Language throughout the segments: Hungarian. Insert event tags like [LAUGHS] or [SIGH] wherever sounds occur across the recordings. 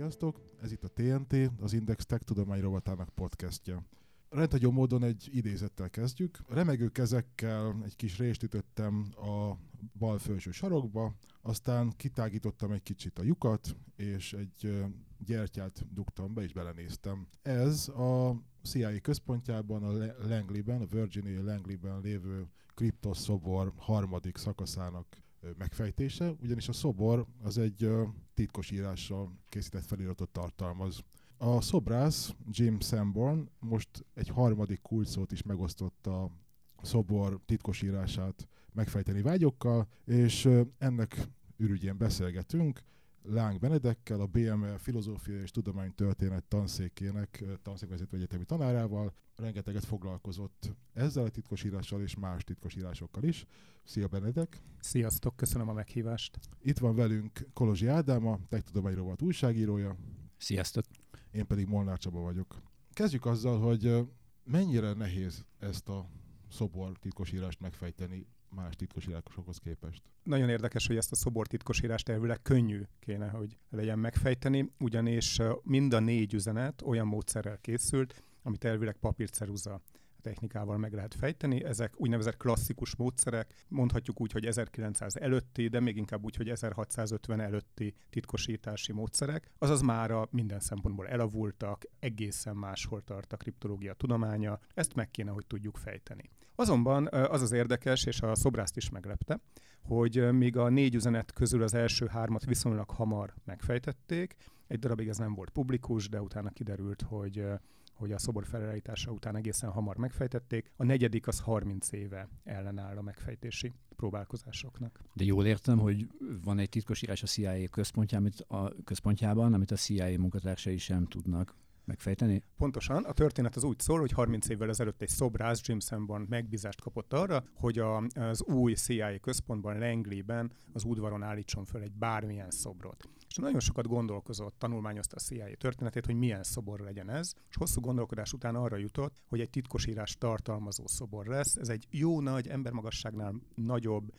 Sziasztok! Ez itt a TNT, az Index Tech Tudomány rovatának podcastja. Rendhagyó módon egy idézettel kezdjük. Remegő kezekkel egy kis rést ütöttem a bal felső sarokba, aztán kitágítottam egy kicsit a lyukat, és egy gyertyát dugtam be, és belenéztem. Ez a CIA központjában, a Langley-ben, a Virginia Langley-ben lévő kriptos szobor harmadik szakaszának megfejtése, ugyanis a szobor az egy titkos írással készített feliratot tartalmaz. A szobrász Jim Sanborn most egy harmadik kulcsszót is megosztott a szobor titkos írását megfejteni vágyokkal, és ennek ürügyén beszélgetünk. Láng Benedekkel, a BME Filozófia és Tudománytörténet tanszékének tanszékvezető egyetemi tanárával. Rengeteget foglalkozott ezzel a titkosírással és más titkosírásokkal is. Szia Benedek! Sziasztok, köszönöm a meghívást! Itt van velünk Kolozsi Ádám, a Techtudomány rovat újságírója. Sziasztok! Én pedig Molnár Csaba vagyok. Kezdjük azzal, hogy mennyire nehéz ezt a szobor titkosírást megfejteni más titkosírásokhoz képest. Nagyon érdekes, hogy ezt a szobor titkosírást elvileg könnyű kéne, hogy legyen megfejteni, ugyanis mind a négy üzenet olyan módszerrel készült, amit elvileg papírceruza technikával meg lehet fejteni. Ezek úgynevezett klasszikus módszerek, mondhatjuk úgy, hogy 1900 előtti, de még inkább úgy, hogy 1650 előtti titkosítási módszerek, azaz már a minden szempontból elavultak, egészen máshol tart a kriptológia tudománya, ezt meg kéne, hogy tudjuk fejteni. Azonban az az érdekes, és a szobrászt is meglepte, hogy míg a négy üzenet közül az első hármat viszonylag hamar megfejtették, egy darabig ez nem volt publikus, de utána kiderült, hogy hogy a szobor felállítása után egészen hamar megfejtették. A negyedik az 30 éve ellenáll a megfejtési próbálkozásoknak. De jól értem, hogy van egy titkosírás a CIA központjában, amit a, központjában, amit a CIA munkatársai sem tudnak megfejteni? Pontosan. A történet az úgy szól, hogy 30 évvel ezelőtt egy szobrász Jim Sanborn megbízást kapott arra, hogy a, az új CIA központban, Langley-ben az udvaron állítson föl egy bármilyen szobrot. És nagyon sokat gondolkozott, tanulmányozta a CIA történetét, hogy milyen szobor legyen ez, és hosszú gondolkodás után arra jutott, hogy egy titkosírás tartalmazó szobor lesz. Ez egy jó nagy, embermagasságnál nagyobb,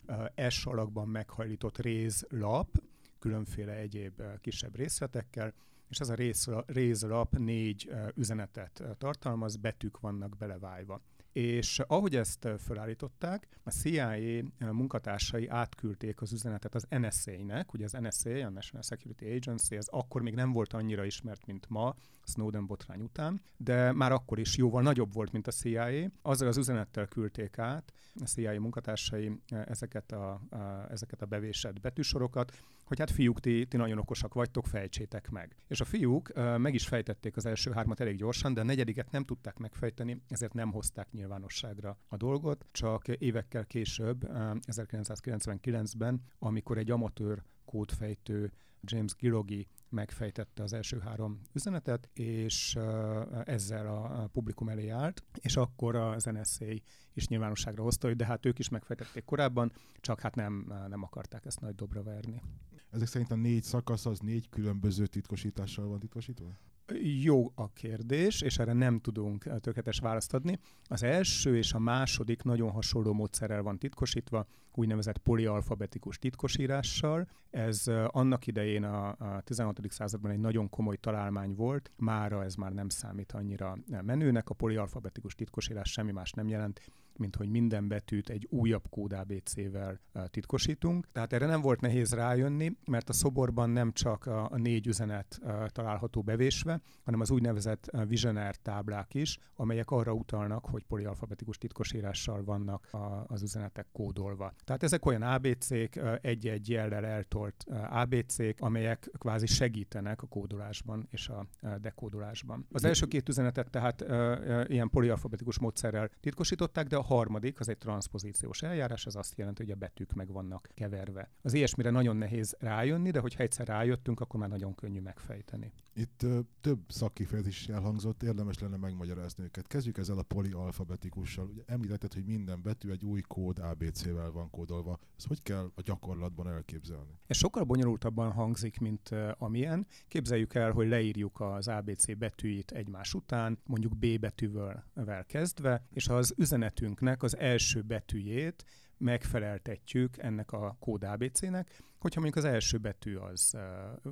S alakban meghajlított rézlap, különféle egyéb kisebb részletekkel, és ez a rézlap négy üzenetet tartalmaz, betűk vannak belevájva. És ahogy ezt felállították, a CIA munkatársai átküldték az üzenetet az NSA-nek, ugye az NSA, a National Security Agency, ez akkor még nem volt annyira ismert, mint ma, Snowden botrány után, de már akkor is jóval nagyobb volt, mint a CIA. Azzal az üzenettel küldték át a CIA munkatársai ezeket a, a, ezeket a bevésett betűsorokat, hogy hát fiúk, ti, ti nagyon okosak vagytok, fejtsétek meg. És a fiúk uh, meg is fejtették az első hármat elég gyorsan, de a negyediket nem tudták megfejteni, ezért nem hozták nyilvánosságra a dolgot, csak évekkel később, uh, 1999-ben, amikor egy amatőr kódfejtő James Gilogi megfejtette az első három üzenetet, és ezzel a publikum elé állt, és akkor az NSA is nyilvánosságra hozta, hogy de hát ők is megfejtették korábban, csak hát nem, nem akarták ezt nagy dobra verni. Ezek szerint a négy szakasz az négy különböző titkosítással van titkosítva? Jó a kérdés, és erre nem tudunk tökéletes választ adni. Az első és a második nagyon hasonló módszerrel van titkosítva, úgynevezett polialfabetikus titkosírással. Ez annak idején a, a 16. században egy nagyon komoly találmány volt, mára ez már nem számít annyira menőnek, a polialfabetikus titkosírás semmi más nem jelent, mint hogy minden betűt egy újabb kód ABC-vel titkosítunk. Tehát erre nem volt nehéz rájönni, mert a szoborban nem csak a, négy üzenet található bevésve, hanem az úgynevezett visioner táblák is, amelyek arra utalnak, hogy polialfabetikus titkosírással vannak az üzenetek kódolva. Tehát ezek olyan ABC-k, egy-egy jellel eltolt ABC-k, amelyek kvázi segítenek a kódolásban és a dekódolásban. Az első két üzenetet tehát ilyen polialfabetikus módszerrel titkosították, de a harmadik, az egy transzpozíciós eljárás, az azt jelenti, hogy a betűk meg vannak keverve. Az ilyesmire nagyon nehéz rájönni, de hogyha egyszer rájöttünk, akkor már nagyon könnyű megfejteni. Itt ö, több szakkifejezés is elhangzott, érdemes lenne megmagyarázni őket. Kezdjük ezzel a polialfabetikussal. Ugye említetted, hogy minden betű egy új kód ABC-vel van kódolva. Ezt hogy kell a gyakorlatban elképzelni? Ez sokkal bonyolultabban hangzik, mint amilyen. Képzeljük el, hogy leírjuk az ABC betűit egymás után, mondjuk B betűvel kezdve, és az üzenetünk betűnknek az első betűjét megfeleltetjük ennek a kód ABC-nek, hogyha mondjuk az első betű az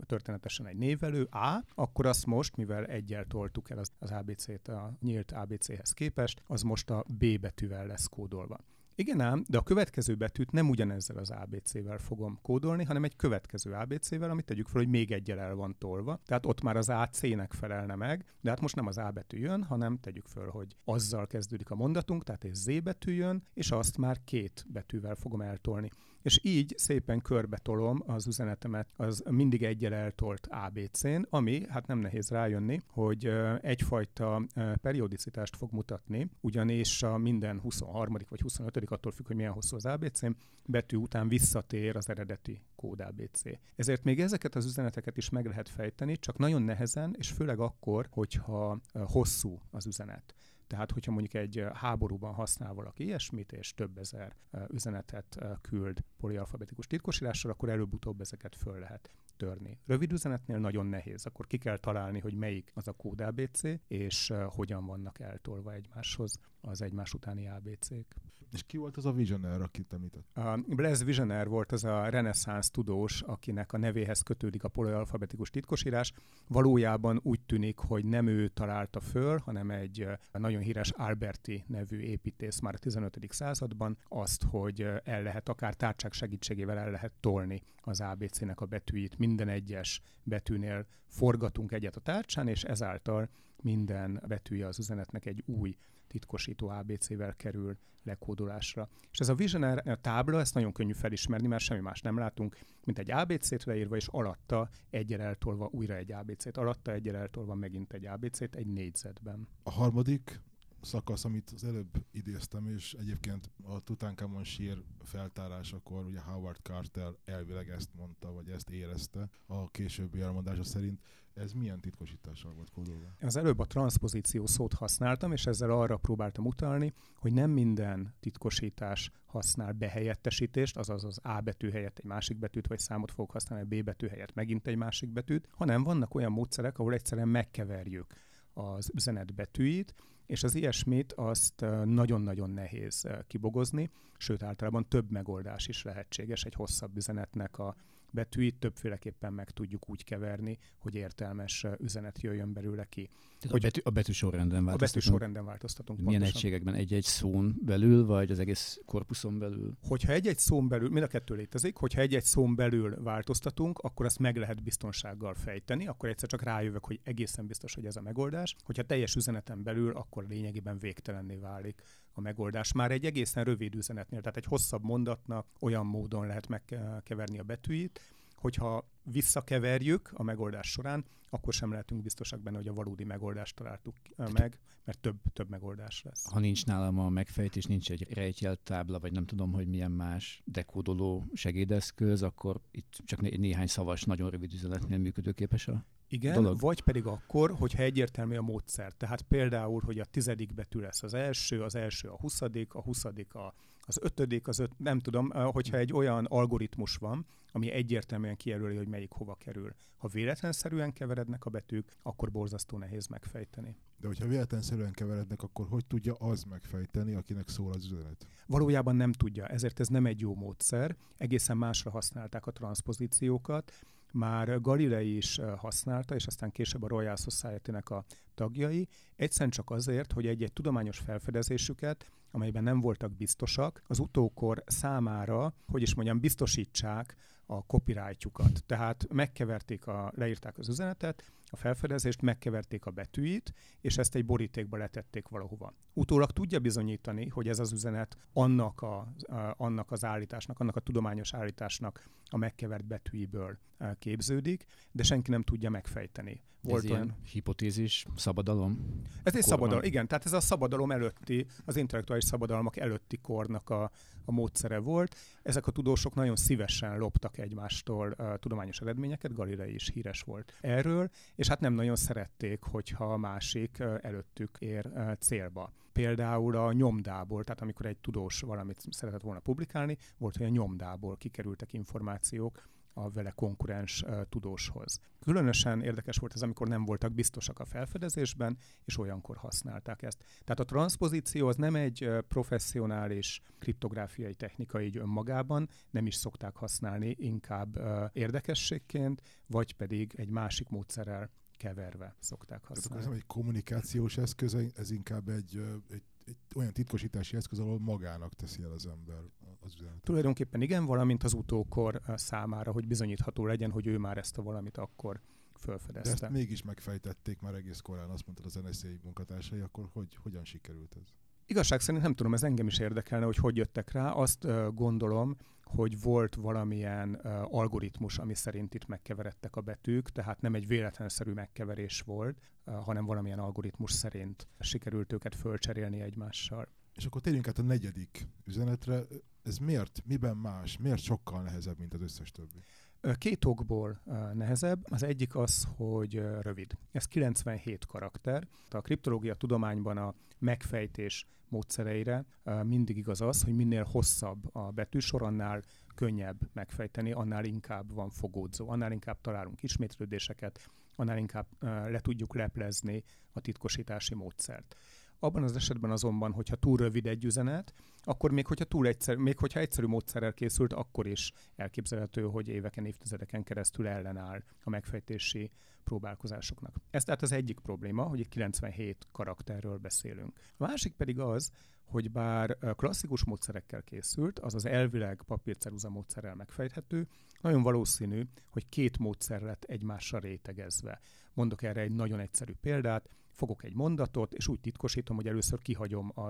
történetesen egy névelő A, akkor azt most, mivel egyel toltuk el az, az ABC-t a nyílt ABC-hez képest, az most a B betűvel lesz kódolva. Igen ám, de a következő betűt nem ugyanezzel az ABC-vel fogom kódolni, hanem egy következő ABC-vel, amit tegyük fel, hogy még egyel el van tolva. Tehát ott már az AC-nek felelne meg, de hát most nem az A betű jön, hanem tegyük föl, hogy azzal kezdődik a mondatunk, tehát egy Z betű jön, és azt már két betűvel fogom eltolni és így szépen körbetolom az üzenetemet az mindig egyel eltolt ABC-n, ami, hát nem nehéz rájönni, hogy egyfajta periodicitást fog mutatni, ugyanis a minden 23. vagy 25. attól függ, hogy milyen hosszú az ABC, betű után visszatér az eredeti kód ABC. Ezért még ezeket az üzeneteket is meg lehet fejteni, csak nagyon nehezen, és főleg akkor, hogyha hosszú az üzenet. Tehát, hogyha mondjuk egy háborúban használ valaki ilyesmit, és több ezer üzenetet küld polialfabetikus titkosírással, akkor előbb-utóbb ezeket föl lehet törni. Rövid üzenetnél nagyon nehéz, akkor ki kell találni, hogy melyik az a kód ABC, és hogyan vannak eltolva egymáshoz az egymás utáni ABC-k. És ki volt az a Visionaire, akit említett? A Blaise Visionaire volt az a reneszánsz tudós, akinek a nevéhez kötődik a polialfabetikus titkosírás. Valójában úgy tűnik, hogy nem ő találta föl, hanem egy nagyon híres Alberti nevű építész már a 15. században azt, hogy el lehet akár tárcsák segítségével el lehet tolni az ABC-nek a betűit. Minden egyes betűnél forgatunk egyet a tárcsán, és ezáltal minden betűje az üzenetnek egy új titkosító ABC-vel kerül lekódolásra. És ez a Visionaire tábla, ezt nagyon könnyű felismerni, mert semmi más nem látunk, mint egy ABC-t leírva, és alatta egyel eltolva újra egy ABC-t, alatta egyel eltolva megint egy ABC-t egy négyzetben. A harmadik szakasz, amit az előbb idéztem, és egyébként a Tutankhamon sír feltárásakor ugye Howard Carter elvileg ezt mondta, vagy ezt érezte a későbbi elmondása szerint, ez milyen titkosítással volt kódolva? Az előbb a transpozíció szót használtam, és ezzel arra próbáltam utalni, hogy nem minden titkosítás használ behelyettesítést, azaz az A betű helyett egy másik betűt, vagy számot fogok használni, a B betű helyett megint egy másik betűt, hanem vannak olyan módszerek, ahol egyszerűen megkeverjük az üzenet betűit, és az ilyesmit azt nagyon-nagyon nehéz kibogozni, sőt általában több megoldás is lehetséges egy hosszabb üzenetnek a betűit többféleképpen meg tudjuk úgy keverni, hogy értelmes üzenet jöjjön belőle ki. Tehát hogy a, betű, a betű sorrenden változtatunk? A betű sorrenden változtatunk. Milyen pontosan. egységekben? Egy-egy szón belül, vagy az egész korpuszon belül? Hogyha egy-egy szón belül, mind a kettő létezik, hogyha egy-egy szón belül változtatunk, akkor azt meg lehet biztonsággal fejteni, akkor egyszer csak rájövök, hogy egészen biztos, hogy ez a megoldás. Hogyha teljes üzeneten belül, akkor lényegében végtelenné válik a megoldás. Már egy egészen rövid üzenetnél, tehát egy hosszabb mondatnak olyan módon lehet megkeverni a betűit, hogyha visszakeverjük a megoldás során, akkor sem lehetünk biztosak benne, hogy a valódi megoldást találtuk meg, mert több, több megoldás lesz. Ha nincs nálam a megfejtés, nincs egy rejtjelt tábla, vagy nem tudom, hogy milyen más dekódoló segédeszköz, akkor itt csak né- néhány szavas, nagyon rövid üzenetnél működőképes a igen, dolog. vagy pedig akkor, hogyha egyértelmű a módszer. Tehát például, hogy a tizedik betű lesz az első, az első a huszadik, a huszadik a, az ötödik, az öt, nem tudom, hogyha egy olyan algoritmus van, ami egyértelműen kijelöli, hogy melyik hova kerül. Ha véletlenszerűen keverednek a betűk, akkor borzasztó nehéz megfejteni. De hogyha véletlenszerűen keverednek, akkor hogy tudja az megfejteni, akinek szól az üzenet? Valójában nem tudja, ezért ez nem egy jó módszer. Egészen másra használták a transpozíciókat, már Galilei is használta, és aztán később a Royal Society-nek a tagjai, egyszerűen csak azért, hogy egy-egy tudományos felfedezésüket, amelyben nem voltak biztosak, az utókor számára, hogy is mondjam, biztosítsák a copyrightjukat. Tehát megkeverték, a, leírták az üzenetet, a felfedezést, megkeverték a betűit, és ezt egy borítékba letették valahova. Utólag tudja bizonyítani, hogy ez az üzenet annak, a, a, annak az állításnak, annak a tudományos állításnak a megkevert betűiből e, képződik, de senki nem tudja megfejteni. Volt ez olyan... hipotézis, szabadalom? Ez egy szabadalom, igen. Tehát ez a szabadalom előtti, az intellektuális szabadalmak előtti kornak a, a módszere volt. Ezek a tudósok nagyon szívesen loptak egymástól uh, tudományos eredményeket, Galilei is híres volt erről, és hát nem nagyon szerették, hogyha a másik előttük ér célba. Például a nyomdából, tehát amikor egy tudós valamit szeretett volna publikálni, volt, hogy a nyomdából kikerültek információk, a vele konkurens tudóshoz. Különösen érdekes volt ez, amikor nem voltak biztosak a felfedezésben, és olyankor használták ezt. Tehát a transzpozíció az nem egy professzionális kriptográfiai technika így önmagában, nem is szokták használni, inkább érdekességként, vagy pedig egy másik módszerrel keverve szokták használni. Tehát ez egy kommunikációs eszköz, ez inkább egy, egy, egy olyan titkosítási eszköz, ahol magának teszi el az ember az üzenetet. Tulajdonképpen igen, valamint az utókor számára, hogy bizonyítható legyen, hogy ő már ezt a valamit akkor felfedezte. De ezt mégis megfejtették már egész korán, azt mondtad az NSA munkatársai, akkor hogy, hogyan sikerült ez? Igazság szerint nem tudom, ez engem is érdekelne, hogy hogy jöttek rá. Azt uh, gondolom, hogy volt valamilyen uh, algoritmus, ami szerint itt megkeveredtek a betűk, tehát nem egy véletlenszerű megkeverés volt, uh, hanem valamilyen algoritmus szerint sikerült őket fölcserélni egymással. És akkor térjünk át a negyedik üzenetre. Ez miért, miben más, miért sokkal nehezebb, mint az összes többi? Két okból nehezebb. Az egyik az, hogy rövid. Ez 97 karakter. A kriptológia tudományban a megfejtés módszereire mindig igaz az, hogy minél hosszabb a betűsor, annál könnyebb megfejteni, annál inkább van fogódzó, annál inkább találunk ismétlődéseket, annál inkább le tudjuk leplezni a titkosítási módszert. Abban az esetben azonban, hogyha túl rövid egy üzenet, akkor még hogyha, túl egyszer, még hogyha egyszerű módszerrel készült, akkor is elképzelhető, hogy éveken, évtizedeken keresztül ellenáll a megfejtési próbálkozásoknak. Ez tehát az egyik probléma, hogy itt 97 karakterről beszélünk. A másik pedig az, hogy bár klasszikus módszerekkel készült, az az elvileg papírceruza módszerrel megfejthető, nagyon valószínű, hogy két módszer lett egymásra rétegezve. Mondok erre egy nagyon egyszerű példát fogok egy mondatot, és úgy titkosítom, hogy először kihagyom a,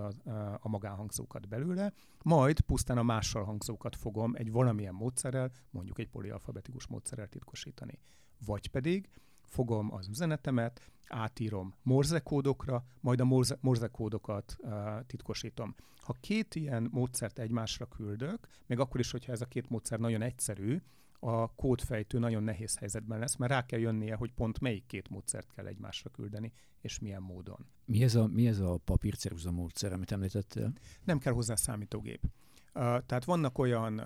a, magánhangzókat belőle, majd pusztán a mással hangzókat fogom egy valamilyen módszerrel, mondjuk egy polialfabetikus módszerrel titkosítani. Vagy pedig fogom az üzenetemet, átírom morzekódokra, majd a morze, morzekódokat uh, titkosítom. Ha két ilyen módszert egymásra küldök, még akkor is, hogyha ez a két módszer nagyon egyszerű, a kódfejtő nagyon nehéz helyzetben lesz, mert rá kell jönnie, hogy pont melyik két módszert kell egymásra küldeni, és milyen módon. Mi ez a, mi ez a papírceruza módszer, amit említettél? Nem kell hozzá számítógép. Tehát vannak olyan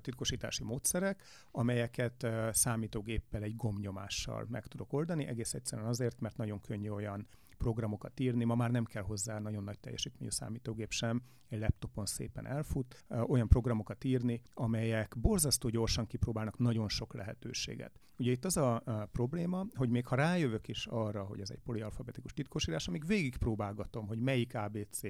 titkosítási módszerek, amelyeket számítógéppel egy gomnyomással meg tudok oldani, egész egyszerűen azért, mert nagyon könnyű olyan programokat írni. Ma már nem kell hozzá nagyon nagy teljesítményű számítógép sem, egy laptopon szépen elfut, olyan programokat írni, amelyek borzasztó gyorsan kipróbálnak nagyon sok lehetőséget. Ugye itt az a, probléma, hogy még ha rájövök is arra, hogy ez egy polialfabetikus titkosírás, amíg végigpróbálgatom, hogy melyik ABC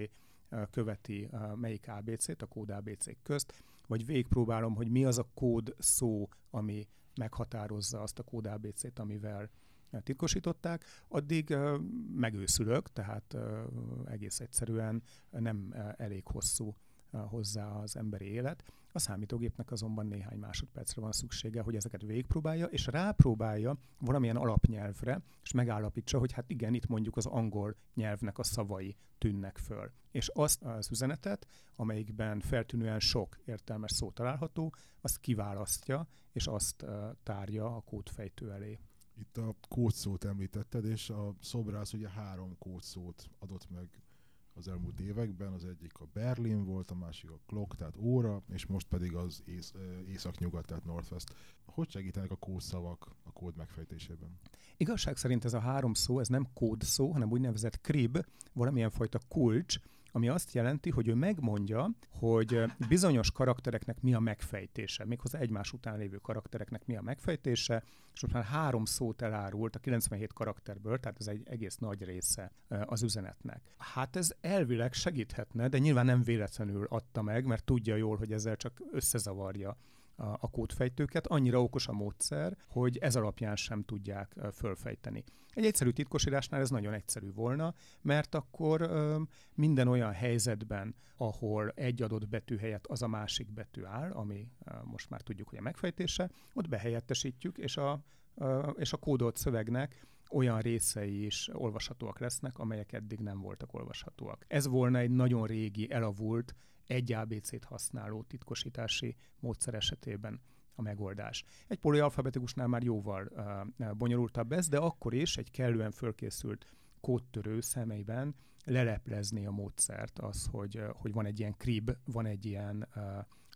követi melyik ABC-t, a kód ABC közt, vagy végigpróbálom, hogy mi az a kód szó, ami meghatározza azt a kód ABC-t, amivel titkosították, addig megőszülök, tehát egész egyszerűen nem elég hosszú hozzá az emberi élet. A számítógépnek azonban néhány másodpercre van szüksége, hogy ezeket végigpróbálja, és rápróbálja valamilyen alapnyelvre, és megállapítsa, hogy hát igen, itt mondjuk az angol nyelvnek a szavai tűnnek föl. És azt az üzenetet, amelyikben feltűnően sok értelmes szó található, azt kiválasztja, és azt tárja a kódfejtő elé. Itt a kódszót említetted, és a szobrász ugye három kódszót adott meg az elmúlt években. Az egyik a Berlin volt, a másik a Clock, tehát óra, és most pedig az ész, észak-nyugat, tehát Northwest. Hogy segítenek a kódszavak a kód megfejtésében? Igazság szerint ez a három szó, ez nem kódszó, hanem úgynevezett krib, valamilyen fajta kulcs, ami azt jelenti, hogy ő megmondja, hogy bizonyos karaktereknek mi a megfejtése, méghozzá egymás után lévő karaktereknek mi a megfejtése, és most már három szót elárult a 97 karakterből, tehát ez egy egész nagy része az üzenetnek. Hát ez elvileg segíthetne, de nyilván nem véletlenül adta meg, mert tudja jól, hogy ezzel csak összezavarja a kódfejtőket, annyira okos a módszer, hogy ez alapján sem tudják fölfejteni. Egy egyszerű titkosírásnál ez nagyon egyszerű volna, mert akkor minden olyan helyzetben, ahol egy adott betű helyett az a másik betű áll, ami most már tudjuk, hogy a megfejtése, ott behelyettesítjük, és a, és a kódolt szövegnek olyan részei is olvashatóak lesznek, amelyek eddig nem voltak olvashatóak. Ez volna egy nagyon régi, elavult, egy ABC-t használó titkosítási módszer esetében a megoldás. Egy polialfabetikusnál már jóval uh, bonyolultabb ez, de akkor is egy kellően fölkészült kódtörő szemeiben leleplezni a módszert, az, hogy, hogy van egy ilyen krib, van egy ilyen uh,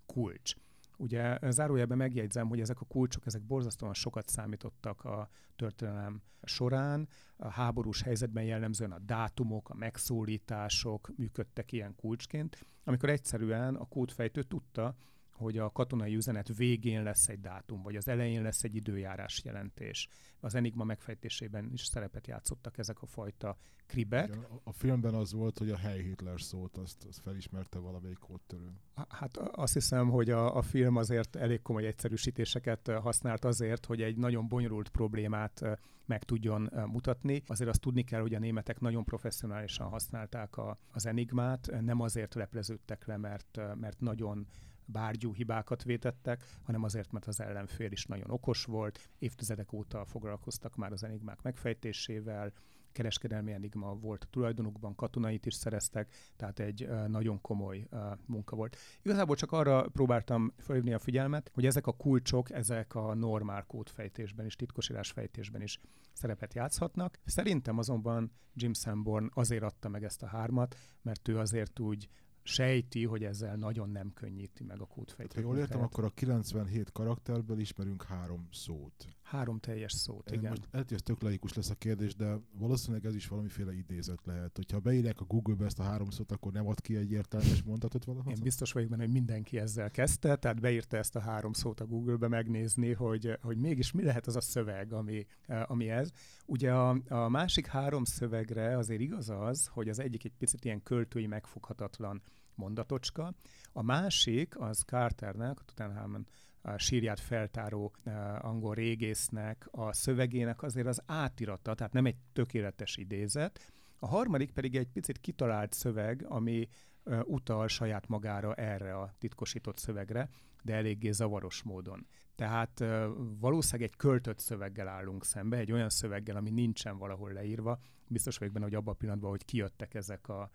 kulcs. Ugye zárójelben megjegyzem, hogy ezek a kulcsok, ezek borzasztóan sokat számítottak a történelem során. A háborús helyzetben jellemzően a dátumok, a megszólítások működtek ilyen kulcsként, amikor egyszerűen a kódfejtő tudta, hogy a katonai üzenet végén lesz egy dátum, vagy az elején lesz egy időjárás jelentés. Az Enigma megfejtésében is szerepet játszottak ezek a fajta kribek. Igen, a, a filmben az volt, hogy a hely Hitler szót, azt, azt felismerte valamelyik kódtörő. Hát azt hiszem, hogy a, a film azért elég komoly egyszerűsítéseket használt azért, hogy egy nagyon bonyolult problémát meg tudjon mutatni. Azért azt tudni kell, hogy a németek nagyon professzionálisan használták a, az Enigmát, nem azért lepleződtek le, mert, mert nagyon bárgyú hibákat vétettek, hanem azért, mert az ellenfél is nagyon okos volt, évtizedek óta foglalkoztak már az enigmák megfejtésével, kereskedelmi enigma volt a tulajdonukban, katonait is szereztek, tehát egy nagyon komoly munka volt. Igazából csak arra próbáltam felhívni a figyelmet, hogy ezek a kulcsok, ezek a normál kódfejtésben is, titkosírás fejtésben is szerepet játszhatnak. Szerintem azonban Jim Sanborn azért adta meg ezt a hármat, mert ő azért úgy sejti, hogy ezzel nagyon nem könnyíti meg a kódfejtőt. Ha jól értem, akkor a 97 karakterből ismerünk három szót. Három teljes szót, igen. Most lehet, hogy ez tök laikus lesz a kérdés, de valószínűleg ez is valamiféle idézet lehet. Hogyha beírják a Google-be ezt a három szót, akkor nem ad ki egy értelmes mondatot valahol? Én biztos vagyok benne, hogy mindenki ezzel kezdte, tehát beírta ezt a három szót a Google-be megnézni, hogy, hogy mégis mi lehet az a szöveg, ami, ami ez. Ugye a, a másik három szövegre azért igaz az, hogy az egyik egy picit ilyen költői megfoghatatlan mondatocska. A másik az Carternek, a Tutanhamon a sírját feltáró uh, angol régésznek a szövegének azért az átirata, tehát nem egy tökéletes idézet. A harmadik pedig egy picit kitalált szöveg, ami uh, utal saját magára erre a titkosított szövegre, de eléggé zavaros módon. Tehát uh, valószínűleg egy költött szöveggel állunk szembe, egy olyan szöveggel, ami nincsen valahol leírva. Biztos vagyok benne, hogy abban a pillanatban, hogy kijöttek ezek a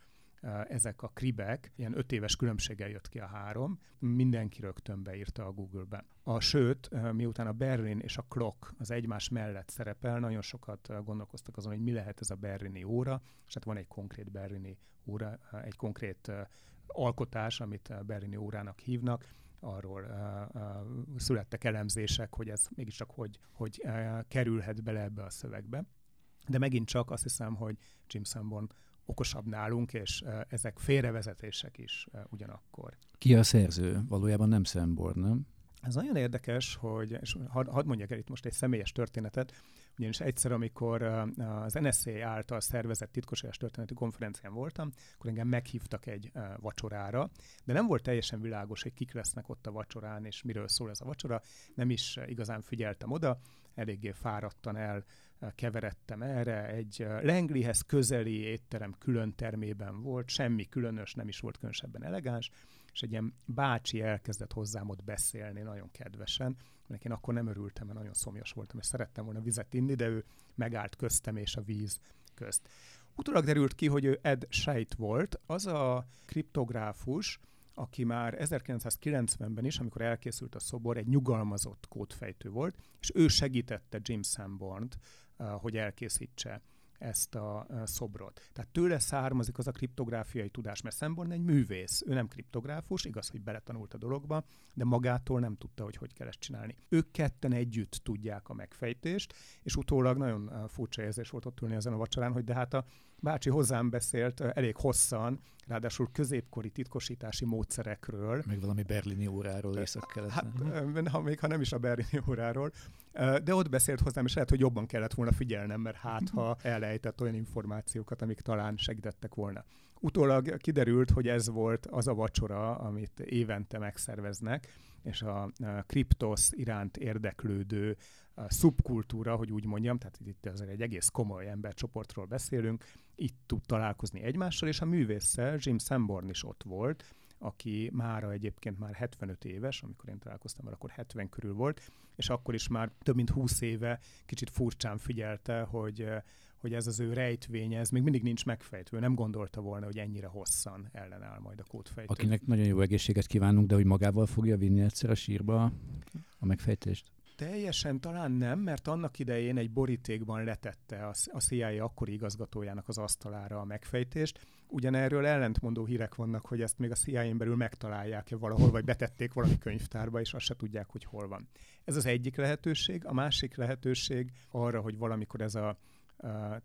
ezek a kribek, ilyen öt éves különbséggel jött ki a három, mindenki rögtön beírta a Google-be. A sőt, miután a Berlin és a Clock az egymás mellett szerepel, nagyon sokat gondolkoztak azon, hogy mi lehet ez a berlini óra, és hát van egy konkrét berlini óra, egy konkrét alkotás, amit berlini órának hívnak, arról uh, uh, születtek elemzések, hogy ez mégiscsak hogy, hogy uh, kerülhet bele ebbe a szövegbe. De megint csak azt hiszem, hogy Jim Sanborn okosabb nálunk, és ezek félrevezetések is ugyanakkor. Ki a szerző? Valójában nem Szembor, nem? Ez nagyon érdekes, hogy, és hadd had mondjak el itt most egy személyes történetet, ugyanis egyszer, amikor az NSA által szervezett titkosítás történeti konferencián voltam, akkor engem meghívtak egy vacsorára, de nem volt teljesen világos, hogy kik lesznek ott a vacsorán, és miről szól ez a vacsora. Nem is igazán figyeltem oda, eléggé fáradtan el keveredtem erre. Egy Lenglihez közeli étterem külön termében volt, semmi különös, nem is volt különösebben elegáns, és egy ilyen bácsi elkezdett hozzám ott beszélni nagyon kedvesen, mert én akkor nem örültem, mert nagyon szomjas voltam, és szerettem volna vizet inni, de ő megállt köztem és a víz közt. Utólag derült ki, hogy ő Ed Scheidt volt, az a kriptográfus, aki már 1990-ben is, amikor elkészült a szobor, egy nyugalmazott kódfejtő volt, és ő segítette Jim Sanborn-t, hogy elkészítse ezt a szobrot. Tehát tőle származik az a kriptográfiai tudás, mert Sanborn egy művész, ő nem kriptográfus, igaz, hogy beletanult a dologba, de magától nem tudta, hogy hogy kell ezt csinálni. Ők ketten együtt tudják a megfejtést, és utólag nagyon furcsa érzés volt ott ülni ezen a vacsorán, hogy de hát a bácsi hozzám beszélt elég hosszan, ráadásul középkori titkosítási módszerekről. Meg valami berlini óráról észak kellett. Hát, ha, még ha nem is a berlini óráról. De ott beszélt hozzám, és lehet, hogy jobban kellett volna figyelnem, mert hát ha elejtett olyan információkat, amik talán segítettek volna. Utólag kiderült, hogy ez volt az a vacsora, amit évente megszerveznek, és a kriptosz iránt érdeklődő szubkultúra, hogy úgy mondjam, tehát itt azért egy egész komoly embercsoportról beszélünk, itt tud találkozni egymással, és a művésszel Jim Sanborn is ott volt, aki mára egyébként már 75 éves, amikor én találkoztam vele, akkor 70 körül volt, és akkor is már több mint 20 éve kicsit furcsán figyelte, hogy hogy ez az ő rejtvénye, ez még mindig nincs megfejtve. Nem gondolta volna, hogy ennyire hosszan ellenáll majd a kódfejtő. Akinek nagyon jó egészséget kívánunk, de hogy magával fogja vinni egyszer a sírba a megfejtést? Teljesen talán nem, mert annak idején egy borítékban letette a CIA akkori igazgatójának az asztalára a megfejtést, Ugyanerről ellentmondó hírek vannak, hogy ezt még a CIA-n belül megtalálják-e valahol, vagy betették valami könyvtárba, és azt se tudják, hogy hol van. Ez az egyik lehetőség. A másik lehetőség arra, hogy valamikor ez a, a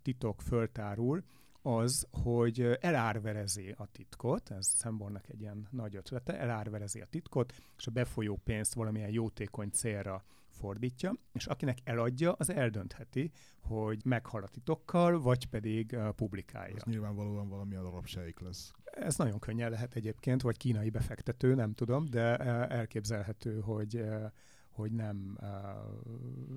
titok föltárul, az, hogy elárverezi a titkot, ez Szembornak egy ilyen nagy ötlete, elárverezi a titkot, és a befolyó pénzt valamilyen jótékony célra fordítja, és akinek eladja, az eldöntheti, hogy meghal a titokkal, vagy pedig publikálja. Ez nyilvánvalóan valami alapságik lesz. Ez nagyon könnyen lehet egyébként, vagy kínai befektető, nem tudom, de elképzelhető, hogy hogy nem,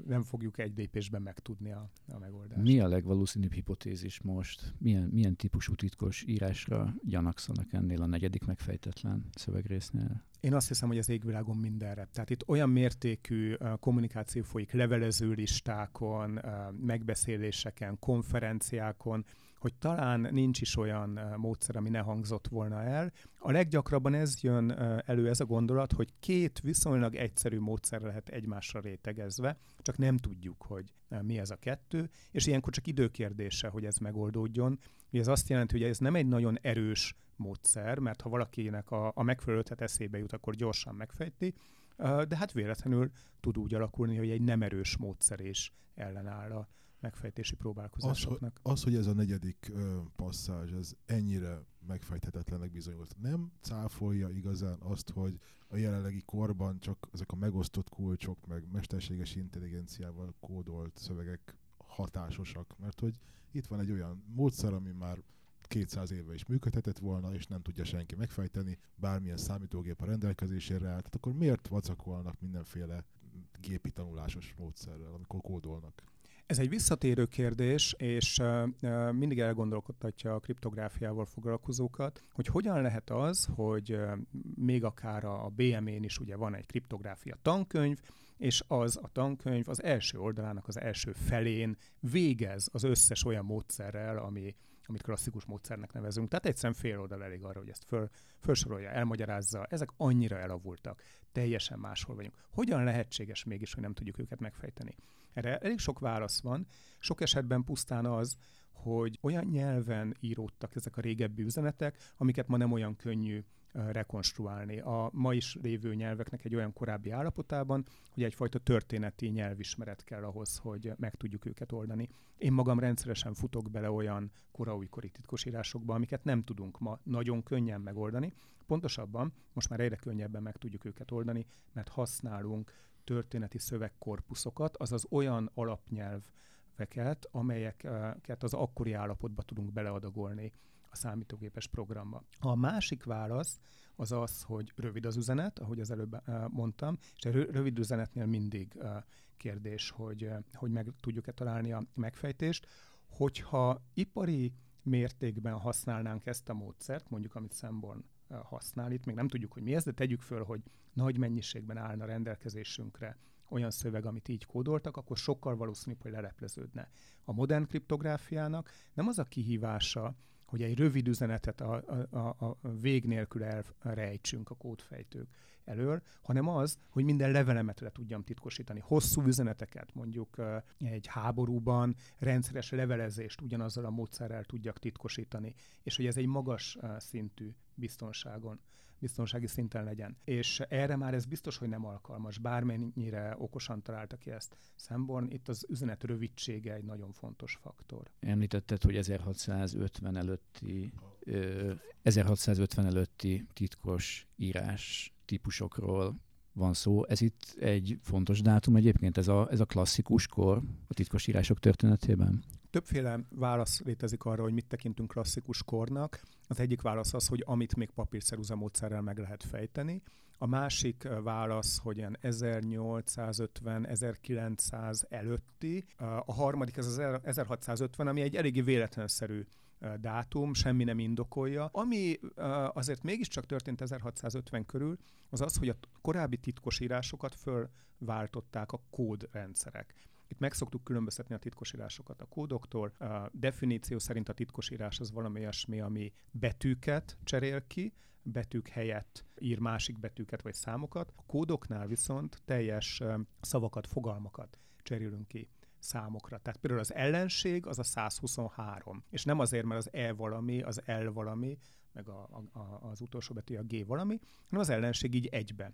nem fogjuk egy lépésben megtudni a, a megoldást. Mi a legvalószínűbb hipotézis most? Milyen, milyen típusú titkos írásra gyanakszanak ennél a negyedik megfejtetlen szövegrésznél? Én azt hiszem, hogy az égvilágon mindenre. Tehát itt olyan mértékű kommunikáció folyik levelező listákon, megbeszéléseken, konferenciákon, hogy talán nincs is olyan módszer, ami ne hangzott volna el. A leggyakrabban ez jön elő, ez a gondolat, hogy két viszonylag egyszerű módszer lehet egymásra rétegezve, csak nem tudjuk, hogy mi ez a kettő, és ilyenkor csak időkérdése, hogy ez megoldódjon. Ez azt jelenti, hogy ez nem egy nagyon erős módszer, mert ha valakinek a, a megfelelő ötlet eszébe jut, akkor gyorsan megfejti, de hát véletlenül tud úgy alakulni, hogy egy nem erős módszer is ellenáll a megfejtési próbálkozásoknak. Az, az hogy ez a negyedik ö, passzázs, ez ennyire megfejthetetlenek bizonyult. Nem cáfolja igazán azt, hogy a jelenlegi korban csak ezek a megosztott kulcsok, meg mesterséges intelligenciával kódolt szövegek hatásosak, mert hogy itt van egy olyan módszer, ami már 200 éve is működhetett volna, és nem tudja senki megfejteni, bármilyen számítógép a rendelkezésére áll. Tehát akkor miért vacakolnak mindenféle gépi tanulásos módszerrel, amikor kódolnak? Ez egy visszatérő kérdés, és mindig elgondolkodtatja a kriptográfiával foglalkozókat, hogy hogyan lehet az, hogy még akár a BM-én is ugye van egy kriptográfia tankönyv, és az a tankönyv az első oldalának az első felén végez az összes olyan módszerrel, ami, amit klasszikus módszernek nevezünk. Tehát egyszerűen fél oldal elég arra, hogy ezt föl, felsorolja, elmagyarázza. Ezek annyira elavultak, teljesen máshol vagyunk. Hogyan lehetséges mégis, hogy nem tudjuk őket megfejteni? Erre elég sok válasz van. Sok esetben pusztán az, hogy olyan nyelven íródtak ezek a régebbi üzenetek, amiket ma nem olyan könnyű rekonstruálni. A ma is lévő nyelveknek egy olyan korábbi állapotában, hogy egyfajta történeti nyelvismeret kell ahhoz, hogy meg tudjuk őket oldani. Én magam rendszeresen futok bele olyan koraújkori titkosírásokba, amiket nem tudunk ma nagyon könnyen megoldani. Pontosabban most már egyre könnyebben meg tudjuk őket oldani, mert használunk történeti szövegkorpuszokat, azaz olyan alapnyelveket, amelyeket az akkori állapotba tudunk beleadagolni a számítógépes programba. A másik válasz az az, hogy rövid az üzenet, ahogy az előbb mondtam, és a rövid üzenetnél mindig kérdés, hogy, hogy meg tudjuk-e találni a megfejtést. Hogyha ipari mértékben használnánk ezt a módszert, mondjuk amit Szemborn használ itt, még nem tudjuk, hogy mi ez, de tegyük föl, hogy nagy mennyiségben állna rendelkezésünkre olyan szöveg, amit így kódoltak, akkor sokkal valószínűbb, hogy lelepleződne. A modern kriptográfiának nem az a kihívása, hogy egy rövid üzenetet a, a, a, a vég nélkül elrejtsünk a kódfejtők elől, hanem az, hogy minden levelemet le tudjam titkosítani. Hosszú üzeneteket, mondjuk egy háborúban rendszeres levelezést ugyanazzal a módszerrel tudjak titkosítani, és hogy ez egy magas szintű biztonságon biztonsági szinten legyen. És erre már ez biztos, hogy nem alkalmas, bármennyire okosan találta ki ezt Szemborn. Itt az üzenet rövidsége egy nagyon fontos faktor. Említetted, hogy 1650 előtti, 1650 előtti titkos írás típusokról van szó. Ez itt egy fontos dátum egyébként, ez a, ez a klasszikus kor a titkos írások történetében? Többféle válasz létezik arra, hogy mit tekintünk klasszikus kornak. Az egyik válasz az, hogy amit még papírszerúza módszerrel meg lehet fejteni. A másik válasz, hogy ilyen 1850-1900 előtti. A harmadik ez az 1650, ami egy eléggé véletlenszerű dátum, semmi nem indokolja. Ami azért mégiscsak történt 1650 körül, az az, hogy a korábbi titkosírásokat fölváltották a kódrendszerek. Itt meg szoktuk különböztetni a titkosírásokat a kódoktól. A definíció szerint a titkosírás az valami olyasmi, ami betűket cserél ki, betűk helyett ír másik betűket vagy számokat. A kódoknál viszont teljes szavakat, fogalmakat cserélünk ki számokra. Tehát például az ellenség az a 123, és nem azért, mert az E valami, az L valami, meg a, a, az utolsó betű a G valami, hanem az ellenség így egybe.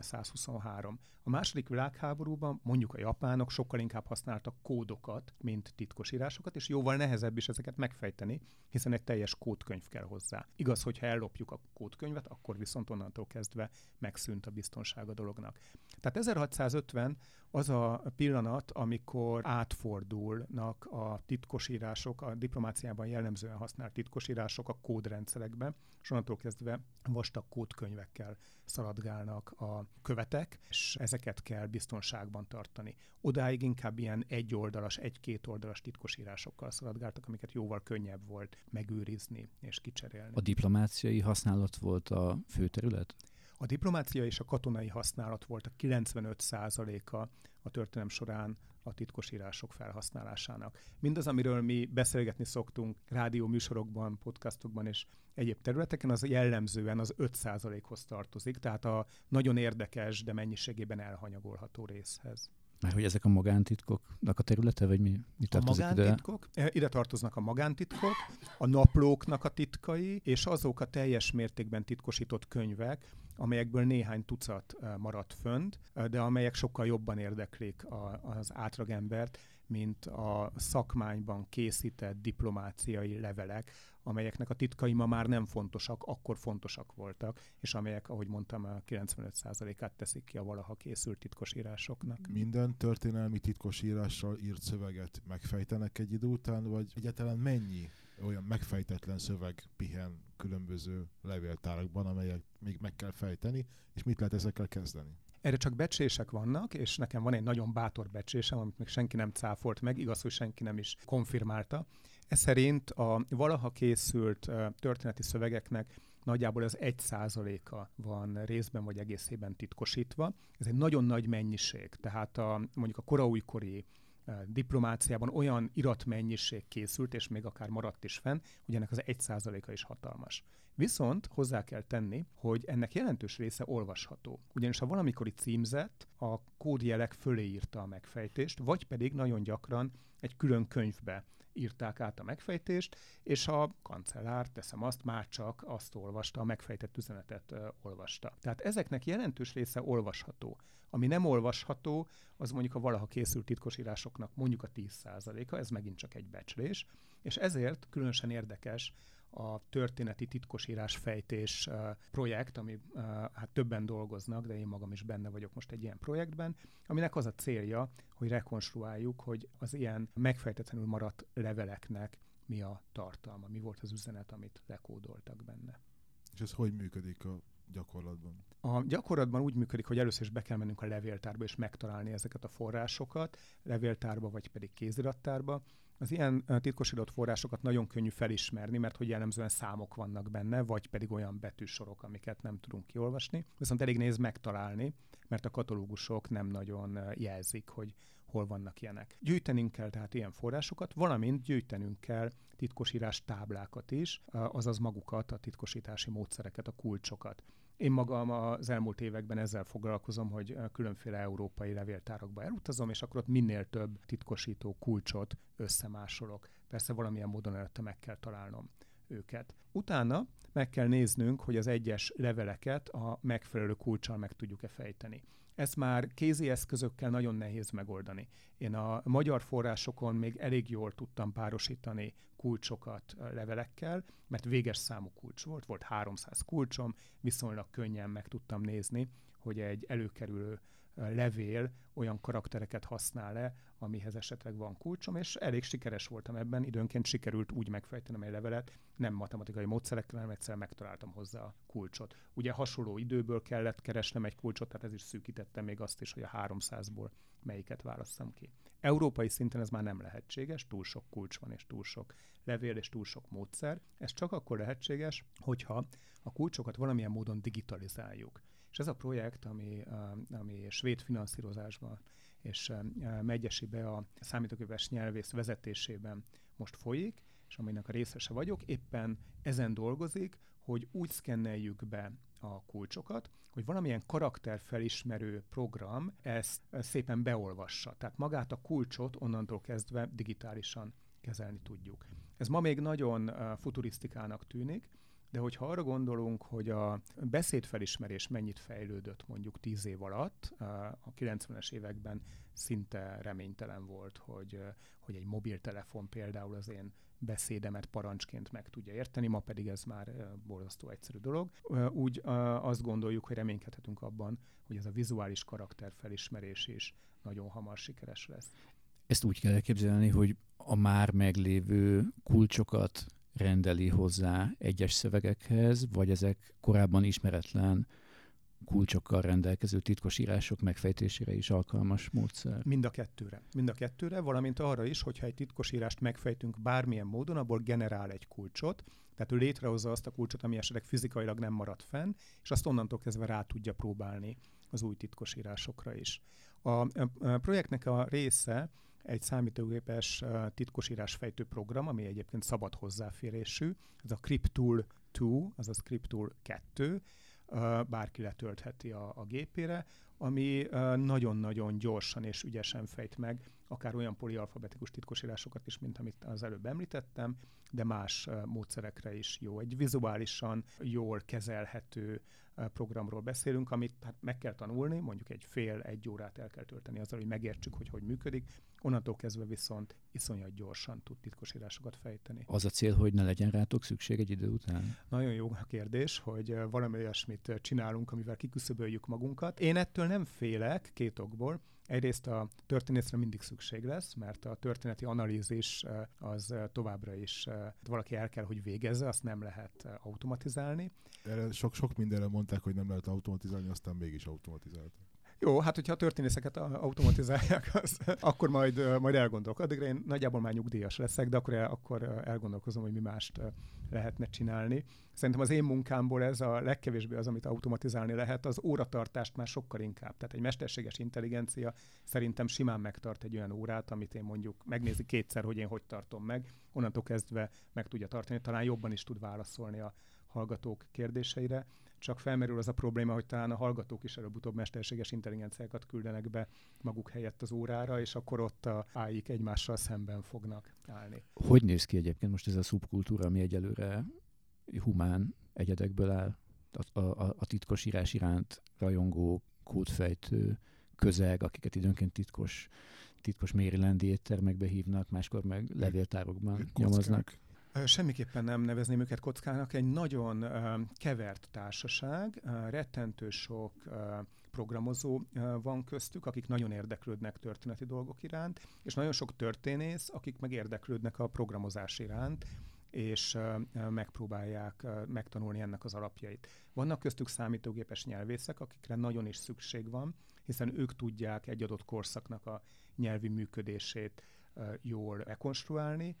123. A második világháborúban mondjuk a japánok sokkal inkább használtak kódokat, mint titkosírásokat, és jóval nehezebb is ezeket megfejteni, hiszen egy teljes kódkönyv kell hozzá. Igaz, hogyha ellopjuk a kódkönyvet, akkor viszont onnantól kezdve megszűnt a biztonság a dolognak. Tehát 1650 az a pillanat, amikor átfordulnak a titkosírások, a diplomáciában jellemzően használt titkosírások a kódrendszerekbe, és onnantól kezdve vastag kódkönyvekkel szaladgálnak a követek, és ezeket kell biztonságban tartani. Odáig inkább ilyen egyoldalas, egy-két oldalas titkosírásokkal szaladgáltak, amiket jóval könnyebb volt megőrizni és kicserélni. A diplomáciai használat volt a fő terület? A diplomácia és a katonai használat volt a 95%-a a történelem során a titkosírások felhasználásának. Mindaz, amiről mi beszélgetni szoktunk rádió műsorokban, podcastokban és egyéb területeken, az jellemzően az 5%-hoz tartozik, tehát a nagyon érdekes, de mennyiségében elhanyagolható részhez. Mert hogy ezek a magántitkoknak a területe, vagy mi, mi a magántitkok, ide? ide tartoznak a magántitkok, a naplóknak a titkai, és azok a teljes mértékben titkosított könyvek, amelyekből néhány tucat maradt fönt, de amelyek sokkal jobban érdeklik az átlagembert, mint a szakmányban készített diplomáciai levelek, amelyeknek a titkai ma már nem fontosak, akkor fontosak voltak, és amelyek, ahogy mondtam, a 95%-át teszik ki a valaha készült titkosírásoknak. Minden történelmi titkosírással írt szöveget megfejtenek egy idő után, vagy egyáltalán mennyi olyan megfejtetlen szöveg pihen különböző levéltárakban, amelyek még meg kell fejteni, és mit lehet ezekkel kezdeni? Erre csak becsések vannak, és nekem van egy nagyon bátor becsésem, amit még senki nem cáfolt meg, igaz, hogy senki nem is konfirmálta. Ez szerint a valaha készült történeti szövegeknek nagyjából az egy százaléka van részben vagy egészében titkosítva. Ez egy nagyon nagy mennyiség, tehát a, mondjuk a koraújkori diplomáciában olyan iratmennyiség készült, és még akár maradt is fenn, hogy ennek az egy százaléka is hatalmas. Viszont hozzá kell tenni, hogy ennek jelentős része olvasható. Ugyanis a valamikori címzet a kódjelek fölé írta a megfejtést, vagy pedig nagyon gyakran egy külön könyvbe írták át a megfejtést, és a kancellár, teszem azt, már csak azt olvasta, a megfejtett üzenetet uh, olvasta. Tehát ezeknek jelentős része olvasható. Ami nem olvasható, az mondjuk a valaha készült titkosírásoknak mondjuk a 10%-a, ez megint csak egy becslés, és ezért különösen érdekes a történeti titkosírás fejtés projekt, ami hát többen dolgoznak, de én magam is benne vagyok most egy ilyen projektben, aminek az a célja, hogy rekonstruáljuk, hogy az ilyen megfejtetlenül maradt leveleknek mi a tartalma, mi volt az üzenet, amit lekódoltak benne. És ez hogy működik a gyakorlatban? A gyakorlatban úgy működik, hogy először is be kell mennünk a levéltárba és megtalálni ezeket a forrásokat, levéltárba vagy pedig kézirattárba, az ilyen titkosított forrásokat nagyon könnyű felismerni, mert hogy jellemzően számok vannak benne, vagy pedig olyan betűsorok, amiket nem tudunk kiolvasni. Viszont elég néz megtalálni, mert a katalógusok nem nagyon jelzik, hogy hol vannak ilyenek. Gyűjtenünk kell tehát ilyen forrásokat, valamint gyűjtenünk kell titkosírás táblákat is, azaz magukat, a titkosítási módszereket, a kulcsokat. Én magam az elmúlt években ezzel foglalkozom, hogy különféle európai levéltárakba elutazom, és akkor ott minél több titkosító kulcsot összemásolok. Persze valamilyen módon előtte meg kell találnom őket. Utána meg kell néznünk, hogy az egyes leveleket a megfelelő kulcsal meg tudjuk-e fejteni. Ezt már kézi eszközökkel nagyon nehéz megoldani. Én a magyar forrásokon még elég jól tudtam párosítani kulcsokat levelekkel, mert véges számú kulcs volt, volt 300 kulcsom, viszonylag könnyen meg tudtam nézni, hogy egy előkerülő levél olyan karaktereket használ le, amihez esetleg van kulcsom, és elég sikeres voltam ebben, időnként sikerült úgy megfejtenem egy levelet, nem matematikai módszerekkel, hanem egyszer megtaláltam hozzá a kulcsot. Ugye hasonló időből kellett keresnem egy kulcsot, tehát ez is szűkítette még azt is, hogy a 300-ból melyiket válasszam ki. Európai szinten ez már nem lehetséges, túl sok kulcs van, és túl sok levél, és túl sok módszer. Ez csak akkor lehetséges, hogyha a kulcsokat valamilyen módon digitalizáljuk. És ez a projekt, ami, ami svéd finanszírozásban és megyesi be a számítógépes nyelvész vezetésében most folyik, és aminek a részese vagyok, éppen ezen dolgozik, hogy úgy szkenneljük be a kulcsokat, hogy valamilyen karakterfelismerő program ezt szépen beolvassa. Tehát magát a kulcsot onnantól kezdve digitálisan kezelni tudjuk. Ez ma még nagyon futurisztikának tűnik, de hogyha arra gondolunk, hogy a beszédfelismerés mennyit fejlődött mondjuk tíz év alatt, a 90-es években szinte reménytelen volt, hogy, hogy egy mobiltelefon például az én beszédemet parancsként meg tudja érteni, ma pedig ez már borzasztó egyszerű dolog. Úgy azt gondoljuk, hogy reménykedhetünk abban, hogy ez a vizuális karakterfelismerés is nagyon hamar sikeres lesz. Ezt úgy kell elképzelni, hogy a már meglévő kulcsokat rendeli hozzá egyes szövegekhez, vagy ezek korábban ismeretlen kulcsokkal rendelkező titkos írások megfejtésére is alkalmas módszer? Mind a kettőre. Mind a kettőre, valamint arra is, hogyha egy titkos írást megfejtünk bármilyen módon, abból generál egy kulcsot, tehát ő létrehozza azt a kulcsot, ami esetleg fizikailag nem marad fenn, és azt onnantól kezdve rá tudja próbálni az új titkos írásokra is. A, a projektnek a része egy számítógépes titkosírásfejtő program, ami egyébként szabad hozzáférésű. Ez a Cryptool 2, azaz Cryptool 2, bárki letöltheti a, a gépére, ami nagyon-nagyon gyorsan és ügyesen fejt meg akár olyan polialfabetikus titkosírásokat is, mint amit az előbb említettem, de más módszerekre is jó. Egy vizuálisan jól kezelhető programról beszélünk, amit hát meg kell tanulni, mondjuk egy fél-egy órát el kell tölteni azzal, hogy megértsük, hogy hogy működik, onnantól kezdve viszont iszonyat gyorsan tud titkosírásokat fejteni. Az a cél, hogy ne legyen rátok szükség egy idő után? Nagyon jó a kérdés, hogy valami olyasmit csinálunk, amivel kiküszöböljük magunkat. Én ettől nem félek két okból. Egyrészt a történészre mindig szükség lesz, mert a történeti analízis az továbbra is valaki el kell, hogy végezze, azt nem lehet automatizálni. Erre sok-sok mindenre mondták, hogy nem lehet automatizálni, aztán mégis automatizáltak. Jó, hát hogyha a történészeket automatizálják, [LAUGHS] az, akkor majd, majd elgondolok. Addigra én nagyjából már nyugdíjas leszek, de akkor, akkor elgondolkozom, hogy mi mást lehetne csinálni. Szerintem az én munkámból ez a legkevésbé az, amit automatizálni lehet, az óratartást már sokkal inkább. Tehát egy mesterséges intelligencia szerintem simán megtart egy olyan órát, amit én mondjuk megnézi kétszer, hogy én hogy tartom meg, onnantól kezdve meg tudja tartani, talán jobban is tud válaszolni a hallgatók kérdéseire csak felmerül az a probléma, hogy talán a hallgatók is előbb-utóbb mesterséges intelligenciákat küldenek be maguk helyett az órára, és akkor ott a AI-k egymással szemben fognak állni. Hogy néz ki egyébként most ez a szubkultúra, ami egyelőre humán egyedekből áll? A, a, a titkos írás iránt rajongó, kódfejtő közeg, akiket időnként titkos titkos Marylandi éttermekbe hívnak, máskor meg levéltárokban nyomoznak. Semmiképpen nem nevezném őket kockának. Egy nagyon kevert társaság, rettentő sok programozó van köztük, akik nagyon érdeklődnek történeti dolgok iránt, és nagyon sok történész, akik meg érdeklődnek a programozás iránt, és megpróbálják megtanulni ennek az alapjait. Vannak köztük számítógépes nyelvészek, akikre nagyon is szükség van, hiszen ők tudják egy adott korszaknak a nyelvi működését jól rekonstruálni,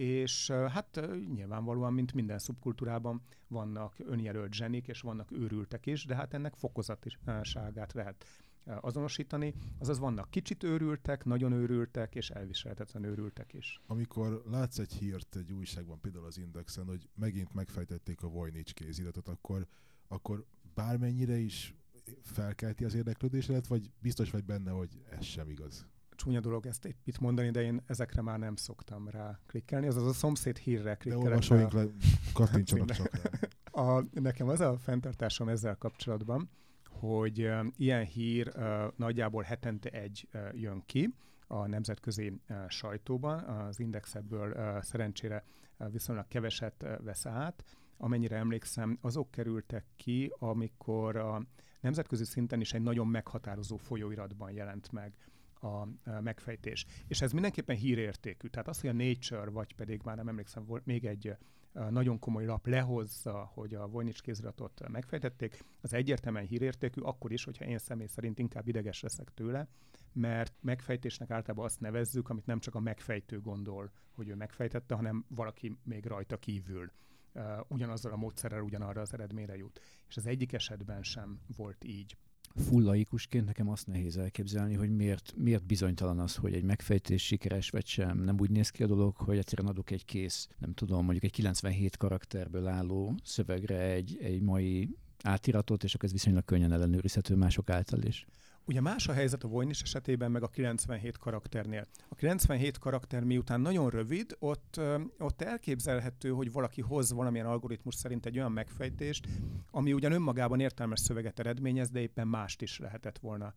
és hát nyilvánvalóan, mint minden szubkultúrában vannak önjelölt zsenik, és vannak őrültek is, de hát ennek fokozatiságát lehet azonosítani, azaz vannak kicsit őrültek, nagyon őrültek, és elviselhetetlen őrültek is. Amikor látsz egy hírt egy újságban, például az Indexen, hogy megint megfejtették a Voynich kéziratot, akkor, akkor bármennyire is felkelti az érdeklődésedet, vagy biztos vagy benne, hogy ez sem igaz? Csúnya dolog ezt itt mondani, de én ezekre már nem szoktam rá klikkelni. Azaz a szomszéd hírre klikkelek. De olvasóink le, kattintsanak csak [LAUGHS] A, nekem az a fenntartásom ezzel kapcsolatban, hogy uh, ilyen hír uh, nagyjából hetente egy uh, jön ki a nemzetközi uh, sajtóban. Az Index ebből uh, szerencsére uh, viszonylag keveset uh, vesz át. Amennyire emlékszem, azok kerültek ki, amikor a nemzetközi szinten is egy nagyon meghatározó folyóiratban jelent meg a megfejtés. És ez mindenképpen hírértékű. Tehát az, hogy a Nature, vagy pedig már nem emlékszem, volt még egy nagyon komoly lap lehozza, hogy a Voynich kéziratot megfejtették, az egyértelműen hírértékű, akkor is, hogyha én személy szerint inkább ideges leszek tőle, mert megfejtésnek általában azt nevezzük, amit nem csak a megfejtő gondol, hogy ő megfejtette, hanem valaki még rajta kívül uh, ugyanazzal a módszerrel ugyanarra az eredményre jut. És az egyik esetben sem volt így full laikusként nekem azt nehéz elképzelni, hogy miért, miért bizonytalan az, hogy egy megfejtés sikeres vagy sem. Nem úgy néz ki a dolog, hogy egyszerűen adok egy kész, nem tudom, mondjuk egy 97 karakterből álló szövegre egy, egy mai átiratot, és akkor ez viszonylag könnyen ellenőrizhető mások által is. Ugye más a helyzet a Voynich esetében, meg a 97 karakternél. A 97 karakter miután nagyon rövid, ott, ott elképzelhető, hogy valaki hoz valamilyen algoritmus szerint egy olyan megfejtést, ami ugyan önmagában értelmes szöveget eredményez, de éppen mást is lehetett volna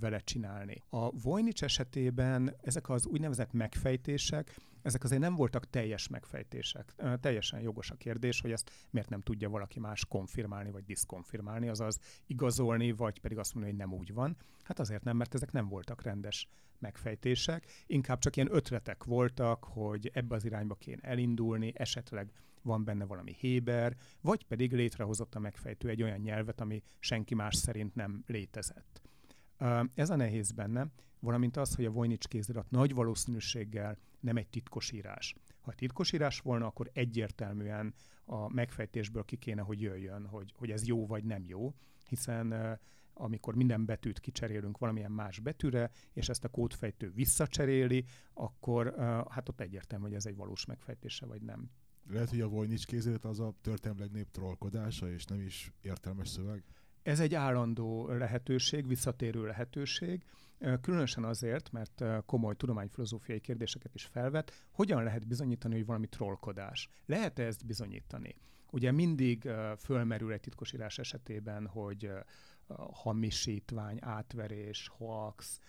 vele csinálni. A Voynich esetében ezek az úgynevezett megfejtések, ezek azért nem voltak teljes megfejtések. Teljesen jogos a kérdés, hogy ezt miért nem tudja valaki más konfirmálni vagy diszkonfirmálni, azaz igazolni, vagy pedig azt mondani, hogy nem úgy van. Hát azért nem, mert ezek nem voltak rendes megfejtések, inkább csak ilyen ötletek voltak, hogy ebbe az irányba kéne elindulni, esetleg van benne valami héber, vagy pedig létrehozott a megfejtő egy olyan nyelvet, ami senki más szerint nem létezett. Ez a nehéz benne, valamint az, hogy a Voynich kézirat nagy valószínűséggel nem egy titkos írás. Ha titkos írás volna, akkor egyértelműen a megfejtésből ki kéne, hogy jöjjön, hogy, hogy ez jó vagy nem jó, hiszen amikor minden betűt kicserélünk valamilyen más betűre, és ezt a kódfejtő visszacseréli, akkor hát ott egyértelmű, hogy ez egy valós megfejtése, vagy nem. Lehet, hogy a Voynich kézirat az a történelmi legnép trollkodása, és nem is értelmes szöveg? Ez egy állandó lehetőség, visszatérő lehetőség, különösen azért, mert komoly tudományfilozófiai kérdéseket is felvet, hogyan lehet bizonyítani, hogy valami trollkodás. Lehet-e ezt bizonyítani? Ugye mindig fölmerül egy titkosírás esetében, hogy hamisítvány, átverés, hoax,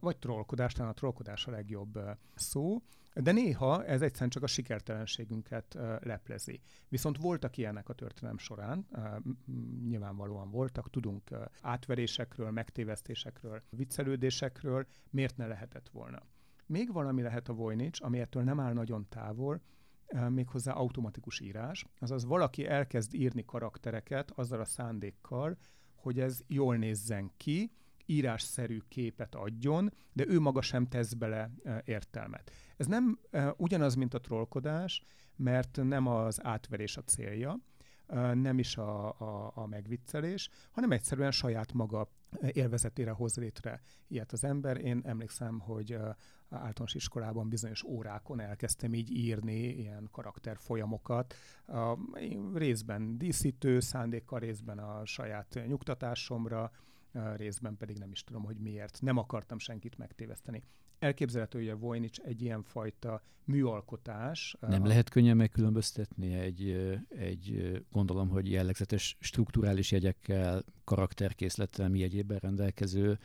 vagy trollkodás, talán a trollkodás a legjobb szó, de néha ez egyszerűen csak a sikertelenségünket leplezi. Viszont voltak ilyenek a történelem során, nyilvánvalóan voltak, tudunk átverésekről, megtévesztésekről, viccelődésekről, miért ne lehetett volna. Még valami lehet a Voynich, ami ettől nem áll nagyon távol, méghozzá automatikus írás, azaz valaki elkezd írni karaktereket azzal a szándékkal, hogy ez jól nézzen ki, írásszerű képet adjon, de ő maga sem tesz bele értelmet. Ez nem ugyanaz, mint a trollkodás, mert nem az átverés a célja, nem is a, a, a megviccelés, hanem egyszerűen saját maga élvezetére hoz létre ilyet az ember. Én emlékszem, hogy általános iskolában bizonyos órákon elkezdtem így írni ilyen karakterfolyamokat, részben díszítő szándékkal, részben a saját nyugtatásomra, részben pedig nem is tudom, hogy miért. Nem akartam senkit megtéveszteni. Elképzelhető, hogy a Voynich egy ilyen fajta műalkotás. Nem lehet könnyen megkülönböztetni egy, egy gondolom, hogy jellegzetes strukturális jegyekkel, karakterkészlettel, mi egyébben rendelkező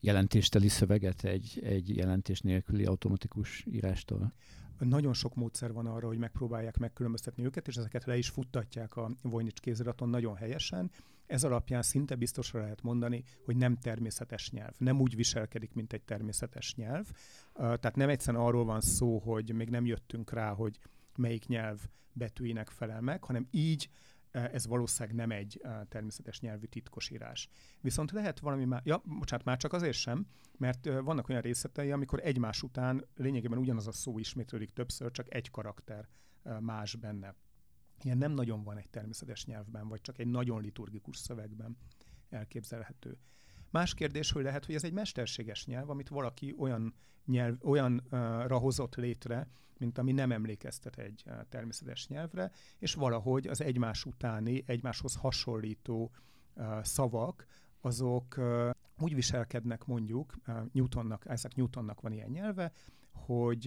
jelentésteli szöveget egy, egy jelentés nélküli automatikus írástól? Nagyon sok módszer van arra, hogy megpróbálják megkülönböztetni őket, és ezeket le is futtatják a Voynich kéziraton nagyon helyesen. Ez alapján szinte biztosra lehet mondani, hogy nem természetes nyelv. Nem úgy viselkedik, mint egy természetes nyelv. Tehát nem egyszerűen arról van szó, hogy még nem jöttünk rá, hogy melyik nyelv betűinek felel meg, hanem így ez valószínűleg nem egy természetes nyelvű titkosírás. Viszont lehet valami már, ja, bocsánat, már csak azért sem, mert vannak olyan részletei, amikor egymás után lényegében ugyanaz a szó ismétlődik többször, csak egy karakter más benne. Ilyen nem nagyon van egy természetes nyelvben, vagy csak egy nagyon liturgikus szövegben elképzelhető. Más kérdés, hogy lehet, hogy ez egy mesterséges nyelv, amit valaki olyan nyelv, olyanra hozott létre, mint ami nem emlékeztet egy természetes nyelvre, és valahogy az egymás utáni, egymáshoz hasonlító szavak, azok úgy viselkednek mondjuk, Newtonnak, Isaac Newtonnak van ilyen nyelve, hogy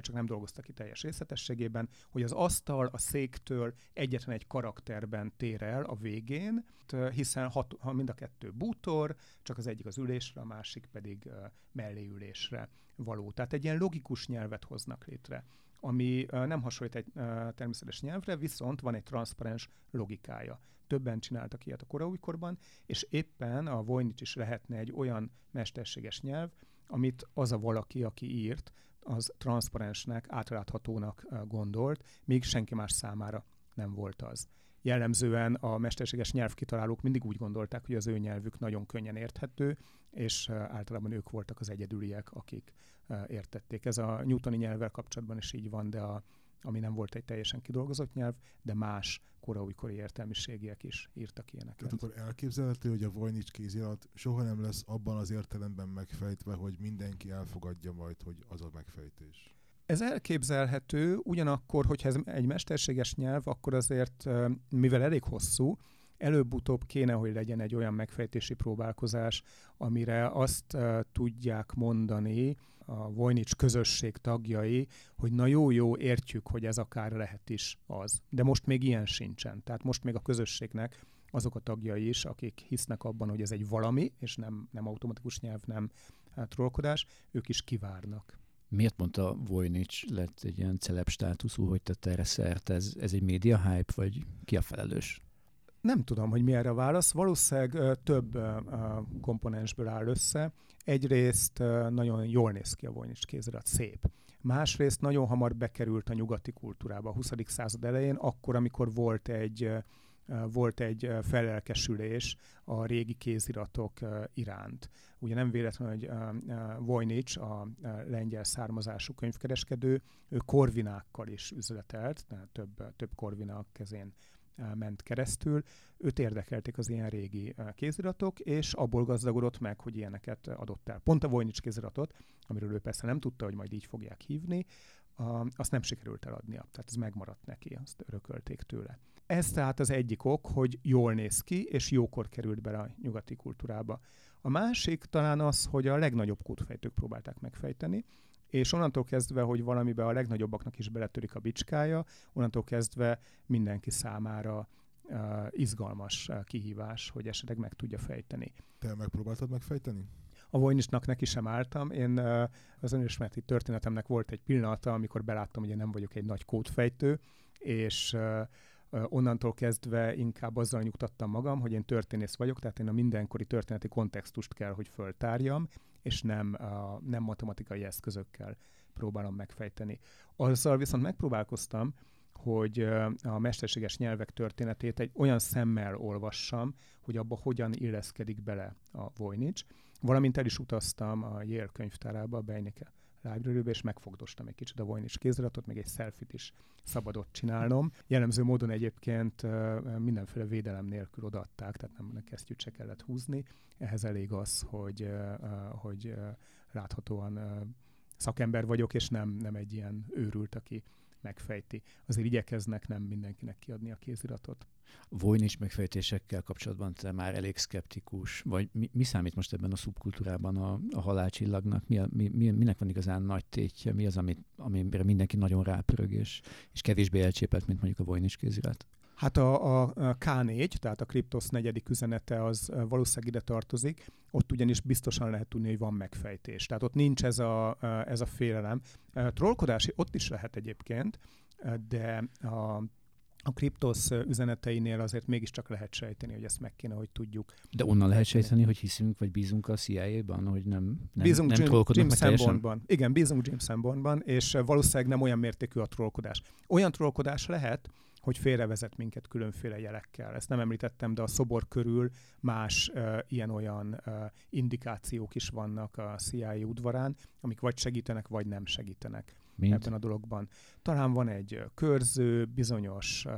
csak nem dolgoztak ki teljes részletességében, hogy az asztal a széktől egyetlen egy karakterben tér el a végén, hiszen hat, ha mind a kettő bútor, csak az egyik az ülésre, a másik pedig melléülésre való. Tehát egy ilyen logikus nyelvet hoznak létre ami nem hasonlít egy természetes nyelvre, viszont van egy transzparens logikája. Többen csináltak ilyet a koraújkorban, és éppen a Voynich is lehetne egy olyan mesterséges nyelv, amit az a valaki, aki írt, az transzparensnek, átláthatónak gondolt, még senki más számára nem volt az. Jellemzően a mesterséges nyelvkitalálók mindig úgy gondolták, hogy az ő nyelvük nagyon könnyen érthető, és általában ők voltak az egyedüliek, akik értették. Ez a newtoni nyelvvel kapcsolatban is így van, de a, ami nem volt egy teljesen kidolgozott nyelv, de más koraújkori értelmiségiek is írtak ilyeneket. Tehát akkor elképzelhető, hogy a Voynich kézirat soha nem lesz abban az értelemben megfejtve, hogy mindenki elfogadja majd, hogy az a megfejtés. Ez elképzelhető, ugyanakkor, hogyha ez egy mesterséges nyelv, akkor azért, mivel elég hosszú, előbb-utóbb kéne, hogy legyen egy olyan megfejtési próbálkozás, amire azt uh, tudják mondani a Vojnics közösség tagjai, hogy na jó-jó, értjük, hogy ez akár lehet is az. De most még ilyen sincsen. Tehát most még a közösségnek azok a tagjai is, akik hisznek abban, hogy ez egy valami, és nem, nem automatikus nyelv, nem trollkodás, ők is kivárnak. Miért mondta Vojnics lett egy ilyen celeb státuszú, hogy tette erre szert? Ez, ez egy média hype, vagy ki a felelős? Nem tudom, hogy mi erre a válasz. Valószínűleg több komponensből áll össze. Egyrészt nagyon jól néz ki a Vojnics kézirat, szép. Másrészt nagyon hamar bekerült a nyugati kultúrába a 20. század elején, akkor, amikor volt egy volt egy felelkesülés a régi kéziratok iránt. Ugye nem véletlen, hogy Vojnics, a lengyel származású könyvkereskedő, ő korvinákkal is üzletelt, több, több korvinák kezén ment keresztül. Őt érdekelték az ilyen régi kéziratok, és abból gazdagodott meg, hogy ilyeneket adott el. Pont a Vojnics kéziratot, amiről ő persze nem tudta, hogy majd így fogják hívni, azt nem sikerült eladnia. Tehát ez megmaradt neki, azt örökölték tőle. Ez tehát az egyik ok, hogy jól néz ki, és jókor került bele a nyugati kultúrába. A másik talán az, hogy a legnagyobb kódfejtők próbálták megfejteni, és onnantól kezdve, hogy valamibe a legnagyobbaknak is beletörik a bicskája, onnantól kezdve mindenki számára uh, izgalmas uh, kihívás, hogy esetleg meg tudja fejteni. Te megpróbáltad megfejteni? A Vojnisnak neki sem álltam. Én uh, az önismereti történetemnek volt egy pillanata, amikor beláttam, hogy én nem vagyok egy nagy kódfejtő, és uh, onnantól kezdve inkább azzal nyugtattam magam, hogy én történész vagyok, tehát én a mindenkori történeti kontextust kell, hogy föltárjam, és nem, a, nem matematikai eszközökkel próbálom megfejteni. Azzal viszont megpróbálkoztam, hogy a mesterséges nyelvek történetét egy olyan szemmel olvassam, hogy abba hogyan illeszkedik bele a Voynich, valamint el is utaztam a Yale könyvtárába, a Beineke library és megfogdostam egy kicsit a Voynich kéziratot, még egy selfit is szabadott csinálnom. Jellemző módon egyébként mindenféle védelem nélkül odaadták, tehát nem kesztyűt se kellett húzni. Ehhez elég az, hogy, hogy láthatóan szakember vagyok, és nem, nem egy ilyen őrült, aki megfejti. Azért igyekeznek nem mindenkinek kiadni a kéziratot. Vojnics megfejtésekkel kapcsolatban te már elég szkeptikus, vagy mi, mi számít most ebben a szubkultúrában a, a halálcsillagnak? Mi, mi, mi, minek van igazán nagy tétje? Mi az, amit, amire mindenki nagyon rápörög, és, és kevésbé elcsépelt, mint mondjuk a Vojnics kézirat? Hát a, a K4, tehát a Kryptos negyedik üzenete az valószínűleg ide tartozik, ott ugyanis biztosan lehet tudni, hogy van megfejtés. Tehát ott nincs ez a, ez a félelem. Trollkodási ott is lehet egyébként, de a a kriptosz üzeneteinél azért mégiscsak lehet sejteni, hogy ezt meg kéne, hogy tudjuk. De onnan lehet sejteni, hogy hiszünk, vagy bízunk a CIA-ban, hogy nem, nem, bízunk nem Jim, Jim Sanbornban. Igen, bízunk Jim Sanbornban, és valószínűleg nem olyan mértékű a trollkodás. Olyan trollkodás lehet, hogy félrevezet minket különféle jelekkel. Ezt nem említettem, de a szobor körül más uh, ilyen-olyan uh, indikációk is vannak a CIA udvarán, amik vagy segítenek, vagy nem segítenek. Mint? ebben a dologban. Talán van egy körző, bizonyos uh,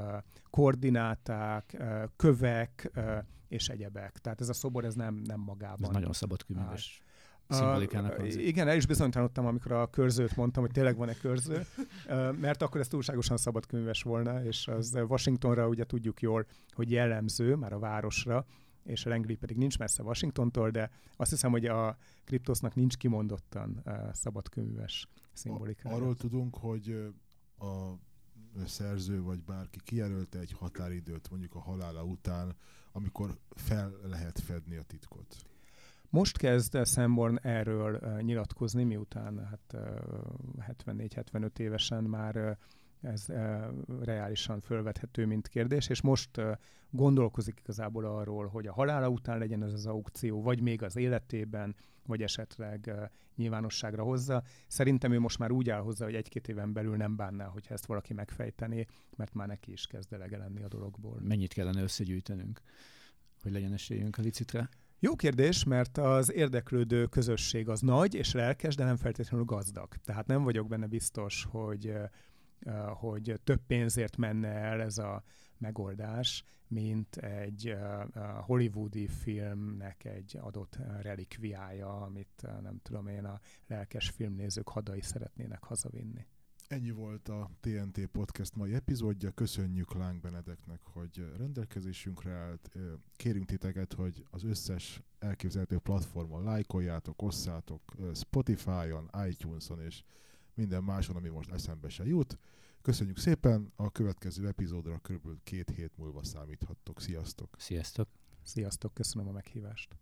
koordináták, uh, kövek uh, és egyebek. Tehát ez a szobor ez nem, nem magában. Ez nagyon szabadkőműves. Szimbolikának uh, igen, el is bizonytalanodtam, amikor a körzőt mondtam, hogy tényleg van-e körző, uh, mert akkor ez túlságosan szabadkönyves volna, és az Washingtonra ugye tudjuk jól, hogy jellemző, már a városra, és a Langley pedig nincs messze Washingtontól, de azt hiszem, hogy a kriptosznak nincs kimondottan uh, szabadkönyves szimbolikája. Arról tudunk, hogy a szerző vagy bárki kijelölte egy határidőt mondjuk a halála után, amikor fel lehet fedni a titkot. Most kezd Sanborn erről nyilatkozni, miután hát, uh, 74-75 évesen már ez uh, reálisan fölvethető, mint kérdés, és most uh, gondolkozik igazából arról, hogy a halála után legyen ez az aukció, vagy még az életében, vagy esetleg uh, nyilvánosságra hozza. Szerintem ő most már úgy áll hozzá, hogy egy-két éven belül nem bánná, hogyha ezt valaki megfejtené, mert már neki is kezd elege lenni a dologból. Mennyit kellene összegyűjtenünk, hogy legyen esélyünk a licitre? Jó kérdés, mert az érdeklődő közösség az nagy és lelkes, de nem feltétlenül gazdag. Tehát nem vagyok benne biztos, hogy hogy több pénzért menne el ez a megoldás, mint egy hollywoodi filmnek egy adott relikviája, amit nem tudom én a lelkes filmnézők hadai szeretnének hazavinni. Ennyi volt a TNT Podcast mai epizódja. Köszönjük Láng Benedeknek, hogy rendelkezésünkre állt. Kérünk titeket, hogy az összes elképzelhető platformon lájkoljátok, osszátok, Spotify-on, iTunes-on és minden máson, ami most eszembe se jut. Köszönjük szépen, a következő epizódra kb. két hét múlva számíthattok. Sziasztok! Sziasztok! Sziasztok, köszönöm a meghívást!